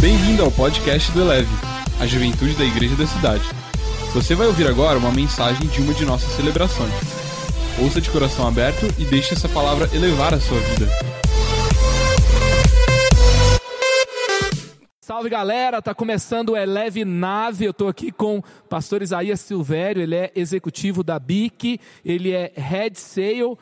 Bem-vindo ao podcast do Eleve, a juventude da igreja da cidade. Você vai ouvir agora uma mensagem de uma de nossas celebrações. Ouça de coração aberto e deixe essa palavra elevar a sua vida. Salve galera, tá começando o Eleve Nave. Eu tô aqui com o pastor Isaías Silvério, ele é executivo da BIC, ele é head sale,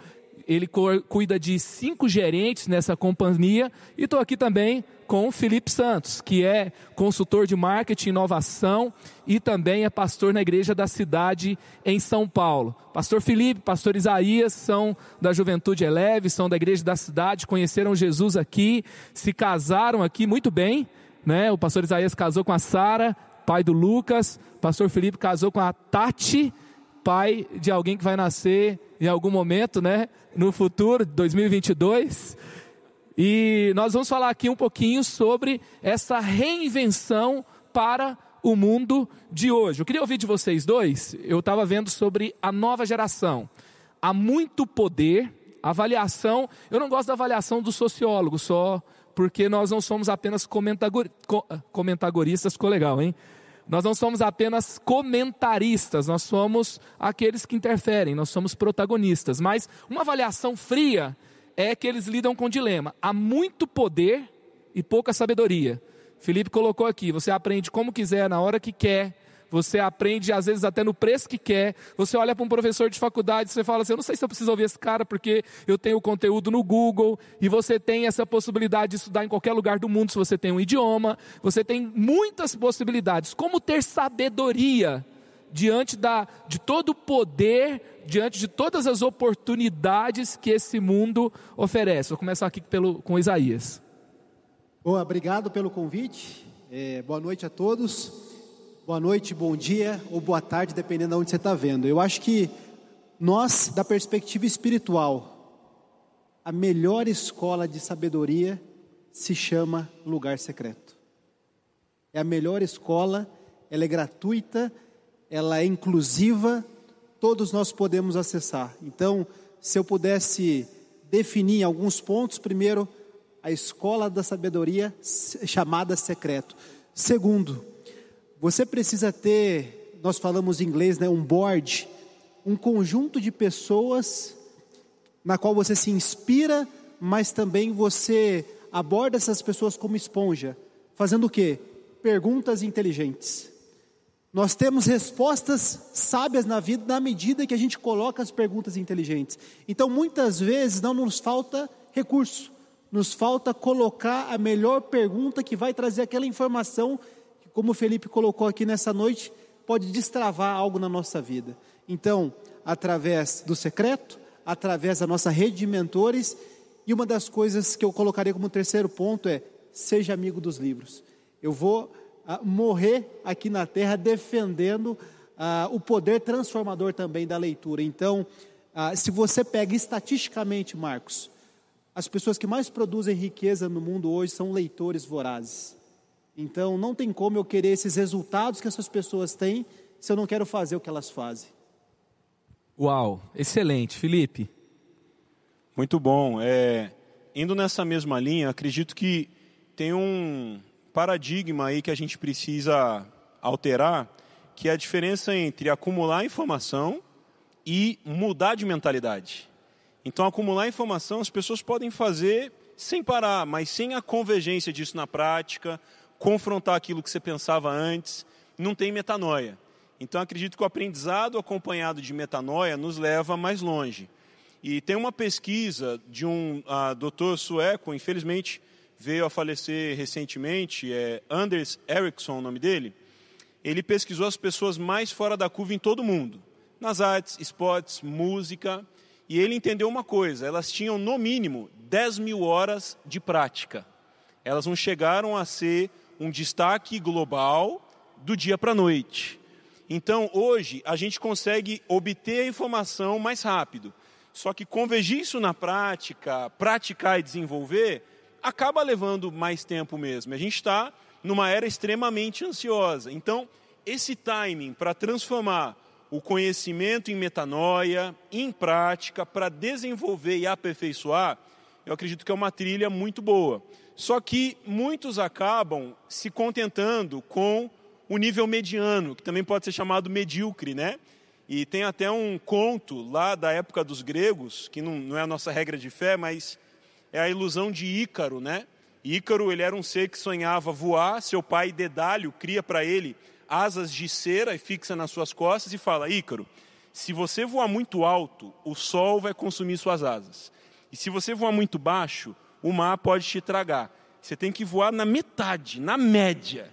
ele cuida de cinco gerentes nessa companhia e tô aqui também com Felipe Santos, que é consultor de marketing e inovação e também é pastor na igreja da cidade em São Paulo. Pastor Felipe, pastor Isaías são da Juventude Eleve, são da igreja da cidade, conheceram Jesus aqui, se casaram aqui muito bem né? O pastor Isaías casou com a Sara, pai do Lucas. Pastor Felipe casou com a Tati, pai de alguém que vai nascer em algum momento, né? No futuro, 2022. E nós vamos falar aqui um pouquinho sobre essa reinvenção para o mundo de hoje. Eu queria ouvir de vocês dois. Eu estava vendo sobre a nova geração. Há muito poder, avaliação. Eu não gosto da avaliação do sociólogo só porque nós não somos apenas comentagor, comentagoristas, ficou legal, hein? Nós não somos apenas comentaristas, nós somos aqueles que interferem, nós somos protagonistas. Mas uma avaliação fria é que eles lidam com dilema. Há muito poder e pouca sabedoria. Felipe colocou aqui: você aprende como quiser, na hora que quer, você aprende às vezes até no preço que quer. Você olha para um professor de faculdade você fala assim: eu não sei se eu preciso ouvir esse cara porque eu tenho conteúdo no Google. E você tem essa possibilidade de estudar em qualquer lugar do mundo se você tem um idioma. Você tem muitas possibilidades. Como ter sabedoria diante da, de todo o poder, diante de todas as oportunidades que esse mundo oferece? Vou começar aqui pelo, com Isaías. Boa, obrigado pelo convite. É, boa noite a todos. Boa noite, bom dia ou boa tarde, dependendo de onde você está vendo. Eu acho que nós, da perspectiva espiritual, a melhor escola de sabedoria se chama lugar secreto. É a melhor escola, ela é gratuita, ela é inclusiva, todos nós podemos acessar. Então, se eu pudesse definir alguns pontos, primeiro, a escola da sabedoria chamada secreto. Segundo, você precisa ter, nós falamos em inglês, né, um board, um conjunto de pessoas na qual você se inspira, mas também você aborda essas pessoas como esponja, fazendo o quê? Perguntas inteligentes. Nós temos respostas sábias na vida na medida que a gente coloca as perguntas inteligentes. Então, muitas vezes não nos falta recurso, nos falta colocar a melhor pergunta que vai trazer aquela informação como o Felipe colocou aqui nessa noite, pode destravar algo na nossa vida. Então, através do secreto, através da nossa rede de mentores, e uma das coisas que eu colocaria como terceiro ponto é: seja amigo dos livros. Eu vou morrer aqui na terra defendendo ah, o poder transformador também da leitura. Então, ah, se você pega estatisticamente, Marcos, as pessoas que mais produzem riqueza no mundo hoje são leitores vorazes. Então não tem como eu querer esses resultados que essas pessoas têm se eu não quero fazer o que elas fazem. Uau, excelente, Felipe. Muito bom. É, indo nessa mesma linha, acredito que tem um paradigma aí que a gente precisa alterar, que é a diferença entre acumular informação e mudar de mentalidade. Então, acumular informação as pessoas podem fazer sem parar, mas sem a convergência disso na prática, confrontar aquilo que você pensava antes, não tem metanoia. Então acredito que o aprendizado acompanhado de metanoia nos leva mais longe. E tem uma pesquisa de um uh, doutor sueco, infelizmente veio a falecer recentemente, é Anders Ericsson o nome dele. Ele pesquisou as pessoas mais fora da curva em todo o mundo, nas artes, esportes, música, e ele entendeu uma coisa: elas tinham no mínimo 10 mil horas de prática. Elas não chegaram a ser um destaque global do dia para a noite. Então, hoje, a gente consegue obter a informação mais rápido. Só que convergir isso na prática, praticar e desenvolver, acaba levando mais tempo mesmo. A gente está numa era extremamente ansiosa. Então, esse timing para transformar o conhecimento em metanoia, em prática, para desenvolver e aperfeiçoar, eu acredito que é uma trilha muito boa. Só que muitos acabam se contentando com o nível mediano, que também pode ser chamado medíocre, né? E tem até um conto lá da época dos gregos, que não, não é a nossa regra de fé, mas é a ilusão de Ícaro, né? Ícaro, ele era um ser que sonhava voar, seu pai Dedálio cria para ele asas de cera e fixa nas suas costas e fala: Ícaro, se você voar muito alto, o sol vai consumir suas asas. E se você voar muito baixo, o mar pode te tragar. Você tem que voar na metade, na média.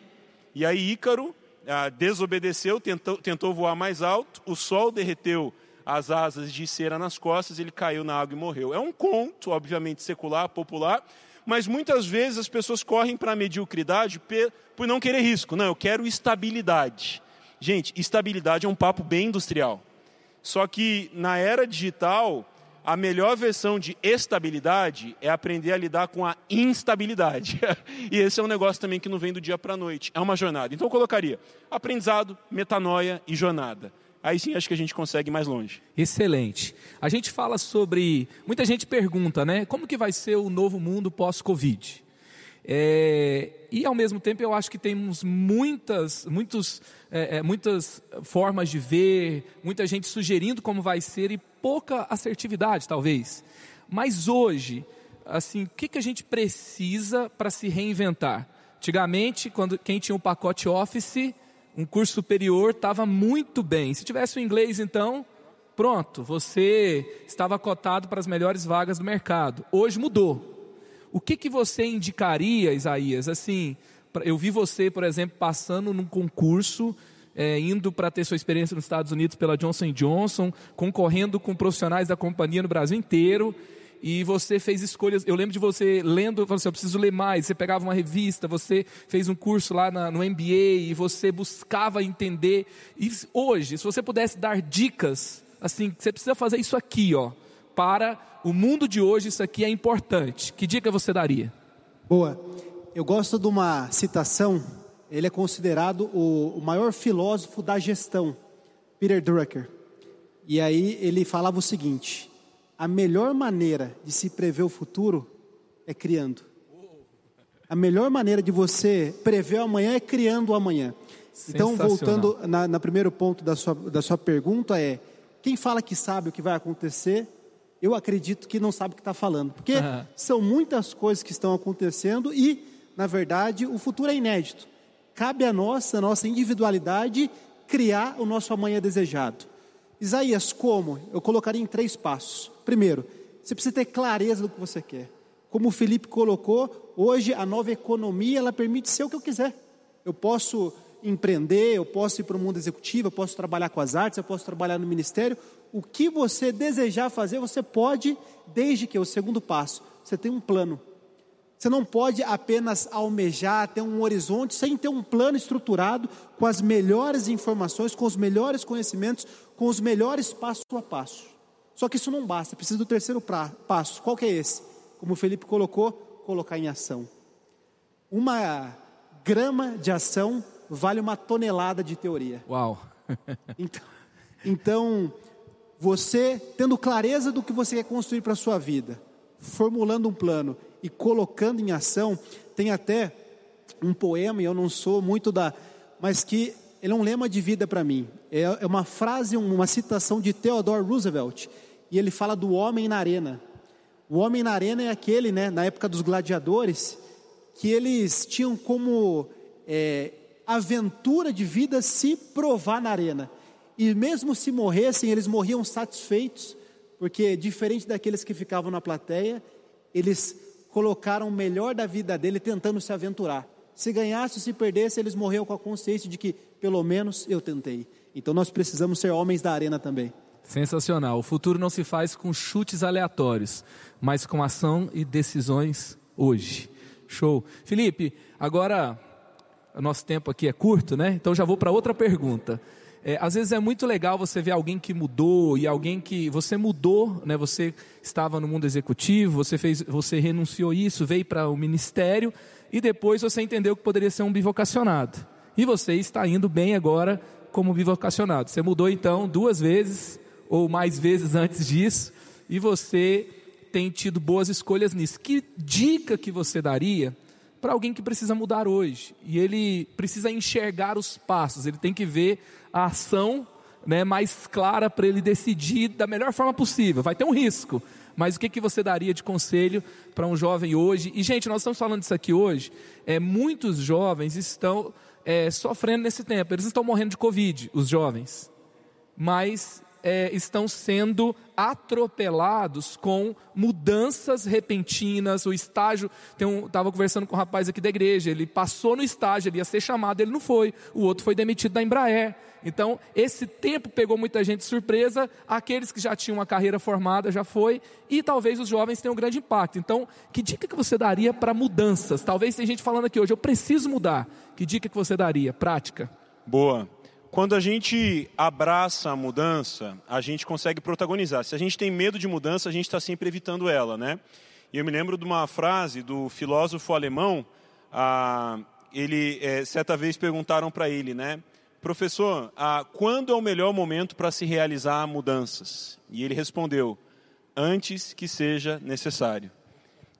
E aí Ícaro ah, desobedeceu, tentou, tentou voar mais alto, o sol derreteu as asas de cera nas costas, ele caiu na água e morreu. É um conto, obviamente secular, popular, mas muitas vezes as pessoas correm para a mediocridade por não querer risco. Não, eu quero estabilidade. Gente, estabilidade é um papo bem industrial. Só que na era digital, a melhor versão de estabilidade é aprender a lidar com a instabilidade. e esse é um negócio também que não vem do dia para a noite, é uma jornada. Então eu colocaria aprendizado, metanoia e jornada. Aí sim acho que a gente consegue ir mais longe. Excelente. A gente fala sobre. Muita gente pergunta, né? Como que vai ser o novo mundo pós-Covid? É, e ao mesmo tempo eu acho que temos muitas, muitos, é, é, muitas formas de ver, muita gente sugerindo como vai ser e pouca assertividade, talvez. Mas hoje, assim, o que, que a gente precisa para se reinventar? Antigamente, quando quem tinha um pacote Office, um curso superior, estava muito bem. Se tivesse o inglês, então, pronto, você estava cotado para as melhores vagas do mercado. Hoje mudou. O que, que você indicaria, Isaías? Assim, eu vi você, por exemplo, passando num concurso, é, indo para ter sua experiência nos Estados Unidos pela Johnson Johnson, concorrendo com profissionais da companhia no Brasil inteiro e você fez escolhas. Eu lembro de você lendo, falou assim, eu preciso ler mais. Você pegava uma revista, você fez um curso lá na, no MBA e você buscava entender. E hoje, se você pudesse dar dicas, assim, você precisa fazer isso aqui, ó, para o mundo de hoje isso aqui é importante. Que dica você daria? Boa. Eu gosto de uma citação. Ele é considerado o, o maior filósofo da gestão, Peter Drucker. E aí ele falava o seguinte: a melhor maneira de se prever o futuro é criando. A melhor maneira de você prever o amanhã é criando o amanhã. Então, voltando na, na primeiro ponto da sua, da sua pergunta é: quem fala que sabe o que vai acontecer eu acredito que não sabe o que está falando. Porque uhum. são muitas coisas que estão acontecendo e, na verdade, o futuro é inédito. Cabe a nós, a nossa individualidade, criar o nosso amanhã desejado. Isaías, como? Eu colocaria em três passos. Primeiro, você precisa ter clareza do que você quer. Como o Felipe colocou, hoje a nova economia ela permite ser o que eu quiser. Eu posso empreender, eu posso ir para o mundo executivo, eu posso trabalhar com as artes, eu posso trabalhar no ministério. O que você desejar fazer, você pode, desde que o segundo passo, você tem um plano. Você não pode apenas almejar, ter um horizonte, sem ter um plano estruturado, com as melhores informações, com os melhores conhecimentos, com os melhores passo a passo. Só que isso não basta, precisa do terceiro pra, passo. Qual que é esse? Como o Felipe colocou, colocar em ação. Uma grama de ação vale uma tonelada de teoria. Uau! então, então, você tendo clareza do que você quer construir para a sua vida, formulando um plano e colocando em ação, tem até um poema, e eu não sou muito da. mas que ele é um lema de vida para mim. É, é uma frase, uma citação de Theodore Roosevelt, e ele fala do homem na arena. O homem na arena é aquele, né, na época dos gladiadores, que eles tinham como é, aventura de vida se provar na arena. E mesmo se morressem, eles morriam satisfeitos, porque diferente daqueles que ficavam na plateia, eles colocaram o melhor da vida dele tentando se aventurar. Se ganhasse ou se perdesse, eles morriam com a consciência de que pelo menos eu tentei. Então nós precisamos ser homens da arena também. Sensacional. O futuro não se faz com chutes aleatórios, mas com ação e decisões hoje. Show. Felipe, agora nosso tempo aqui é curto, né? Então já vou para outra pergunta. É, às vezes é muito legal você ver alguém que mudou e alguém que você mudou, né? Você estava no mundo executivo, você fez, você renunciou isso, veio para o ministério e depois você entendeu que poderia ser um bivocacionado. E você está indo bem agora como bivocacionado. Você mudou então duas vezes ou mais vezes antes disso e você tem tido boas escolhas nisso. Que dica que você daria para alguém que precisa mudar hoje? E ele precisa enxergar os passos, ele tem que ver a ação né, mais clara para ele decidir da melhor forma possível. Vai ter um risco, mas o que, que você daria de conselho para um jovem hoje? E, gente, nós estamos falando disso aqui hoje. É, muitos jovens estão é, sofrendo nesse tempo. Eles estão morrendo de Covid, os jovens. Mas é, estão sendo atropelados com mudanças repentinas. O estágio, estava um, conversando com um rapaz aqui da igreja, ele passou no estágio, ele ia ser chamado, ele não foi. O outro foi demitido da Embraer. Então, esse tempo pegou muita gente de surpresa, aqueles que já tinham uma carreira formada já foi, e talvez os jovens tenham um grande impacto. Então, que dica que você daria para mudanças? Talvez tem gente falando aqui hoje, eu preciso mudar. Que dica que você daria? Prática. Boa. Quando a gente abraça a mudança, a gente consegue protagonizar. Se a gente tem medo de mudança, a gente está sempre evitando ela, né? E eu me lembro de uma frase do filósofo alemão. Ah, ele é, certa vez perguntaram para ele, né? Professor, ah, quando é o melhor momento para se realizar mudanças? E ele respondeu: antes que seja necessário.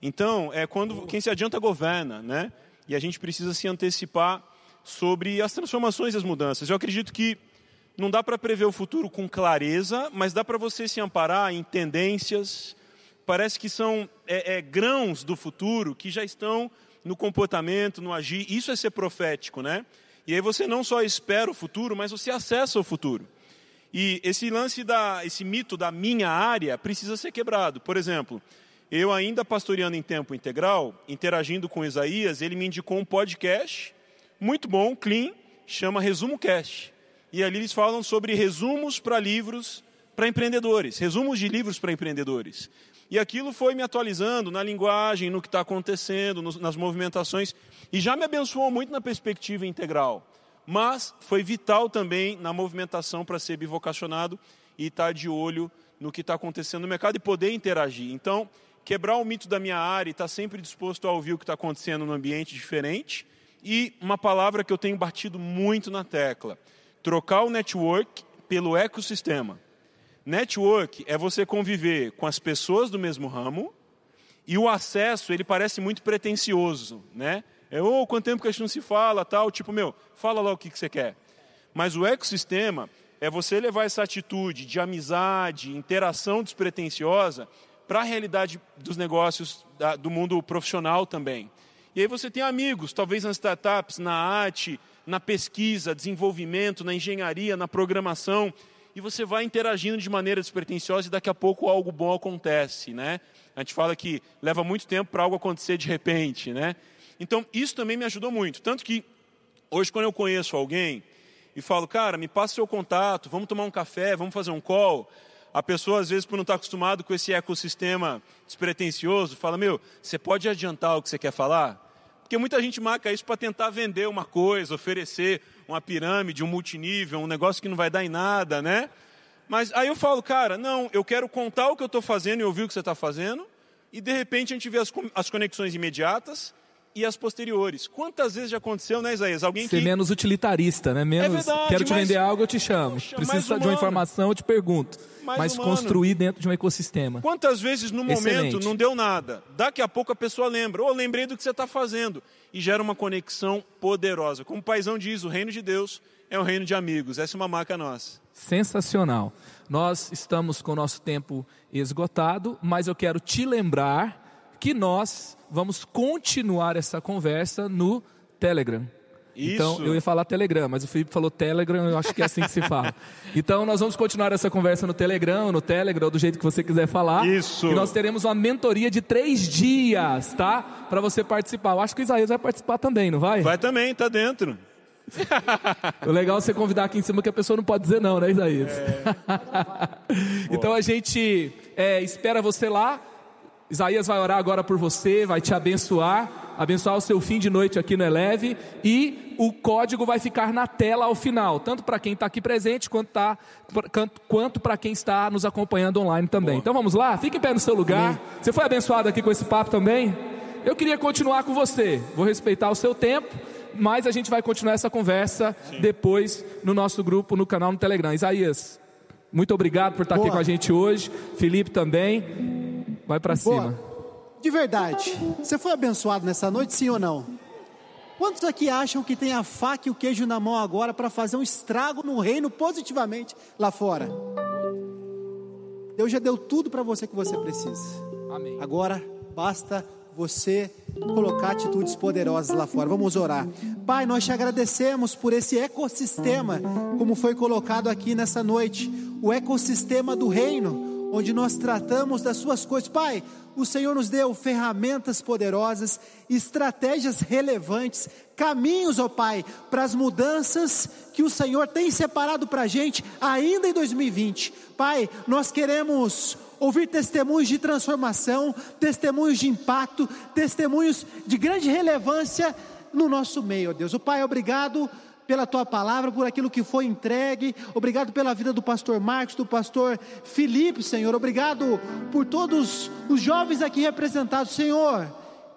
Então, é quando quem se adianta governa, né? E a gente precisa se antecipar sobre as transformações e as mudanças. Eu acredito que não dá para prever o futuro com clareza, mas dá para você se amparar em tendências. Parece que são é, é, grãos do futuro que já estão no comportamento, no agir. Isso é ser profético, né? E aí você não só espera o futuro, mas você acessa o futuro. E esse lance da, esse mito da minha área precisa ser quebrado. Por exemplo, eu ainda pastoreando em tempo integral, interagindo com Isaías, ele me indicou um podcast muito bom, clean, chama Resumo Cast. E ali eles falam sobre resumos para livros para empreendedores, resumos de livros para empreendedores. E aquilo foi me atualizando na linguagem, no que está acontecendo, nas movimentações, e já me abençoou muito na perspectiva integral. Mas foi vital também na movimentação para ser bivocacionado e estar tá de olho no que está acontecendo no mercado e poder interagir. Então, quebrar o mito da minha área e estar tá sempre disposto a ouvir o que está acontecendo no ambiente diferente e uma palavra que eu tenho batido muito na tecla: trocar o network pelo ecossistema. Network é você conviver com as pessoas do mesmo ramo e o acesso, ele parece muito pretencioso, né? É, oh, quanto tempo que a gente não se fala, tal, tipo, meu, fala lá o que, que você quer. Mas o ecossistema é você levar essa atitude de amizade, interação despretensiosa para a realidade dos negócios do mundo profissional também. E aí você tem amigos, talvez nas startups, na arte, na pesquisa, desenvolvimento, na engenharia, na programação, e você vai interagindo de maneira despretensiosa e daqui a pouco algo bom acontece, né? A gente fala que leva muito tempo para algo acontecer de repente, né? Então, isso também me ajudou muito. Tanto que hoje, quando eu conheço alguém e falo, cara, me passa seu contato, vamos tomar um café, vamos fazer um call. A pessoa, às vezes, por não estar acostumado com esse ecossistema despretensioso, fala, meu, você pode adiantar o que você quer falar? Porque muita gente marca isso para tentar vender uma coisa, oferecer uma pirâmide, um multinível, um negócio que não vai dar em nada, né? Mas aí eu falo, cara, não, eu quero contar o que eu estou fazendo e ouvir o que você está fazendo, e de repente a gente vê as, as conexões imediatas, e as posteriores. Quantas vezes já aconteceu, né, Isaías? Alguém Ser que... menos utilitarista, né? Menos, é verdade, quero te mas... vender algo, eu te chamo. Poxa, Precisa de uma informação, eu te pergunto. Mais mas humano. construir dentro de um ecossistema. Quantas vezes no Excelente. momento não deu nada? Daqui a pouco a pessoa lembra, ou oh, lembrei do que você está fazendo. E gera uma conexão poderosa. Como o paizão diz, o reino de Deus é um reino de amigos. Essa é uma marca nossa. Sensacional. Nós estamos com o nosso tempo esgotado, mas eu quero te lembrar que nós vamos continuar essa conversa no Telegram. Isso. Então, eu ia falar Telegram, mas o Felipe falou Telegram, eu acho que é assim que se fala. Então, nós vamos continuar essa conversa no Telegram, no Telegram, do jeito que você quiser falar. Isso. E nós teremos uma mentoria de três dias, tá? Para você participar. Eu acho que o Isaías vai participar também, não vai? Vai também, tá dentro. o legal é você convidar aqui em cima que a pessoa não pode dizer não, né, Isaías? É. então, a gente é, espera você lá. Isaías vai orar agora por você, vai te abençoar, abençoar o seu fim de noite aqui no Eleve e o código vai ficar na tela ao final, tanto para quem está aqui presente quanto, tá, quanto para quem está nos acompanhando online também. Boa. Então vamos lá, fique em pé no seu lugar. Amém. Você foi abençoado aqui com esse papo também? Eu queria continuar com você, vou respeitar o seu tempo, mas a gente vai continuar essa conversa Sim. depois no nosso grupo, no canal no Telegram. Isaías, muito obrigado por estar Boa. aqui com a gente hoje, Felipe também. Vai para cima. De verdade, você foi abençoado nessa noite, sim ou não? Quantos aqui acham que tem a faca e o queijo na mão agora para fazer um estrago no reino positivamente lá fora? Deus já deu tudo para você que você precisa. Amém. Agora basta você colocar atitudes poderosas lá fora. Vamos orar. Pai, nós te agradecemos por esse ecossistema, como foi colocado aqui nessa noite o ecossistema do reino, onde nós tratamos das suas coisas. Pai, o Senhor nos deu ferramentas poderosas, estratégias relevantes, caminhos, ó Pai, para as mudanças que o Senhor tem separado para a gente ainda em 2020. Pai, nós queremos ouvir testemunhos de transformação, testemunhos de impacto, testemunhos de grande relevância no nosso meio, ó Deus. O Pai, obrigado pela tua palavra, por aquilo que foi entregue. Obrigado pela vida do pastor Marcos, do pastor Felipe, Senhor. Obrigado por todos os jovens aqui representados, Senhor.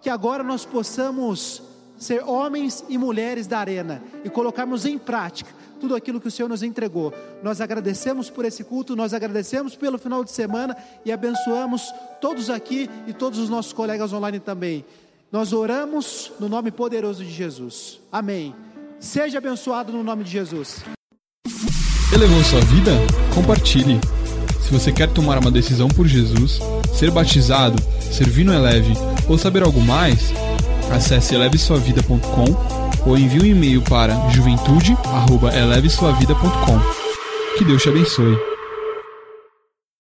Que agora nós possamos ser homens e mulheres da arena e colocarmos em prática tudo aquilo que o Senhor nos entregou. Nós agradecemos por esse culto, nós agradecemos pelo final de semana e abençoamos todos aqui e todos os nossos colegas online também. Nós oramos no nome poderoso de Jesus. Amém. Seja abençoado no nome de Jesus. Elevou sua vida? Compartilhe. Se você quer tomar uma decisão por Jesus, ser batizado, servir no Eleve ou saber algo mais, acesse elevesuavida.com ou envie um e-mail para juventude@elevesuavida.com. Que Deus te abençoe.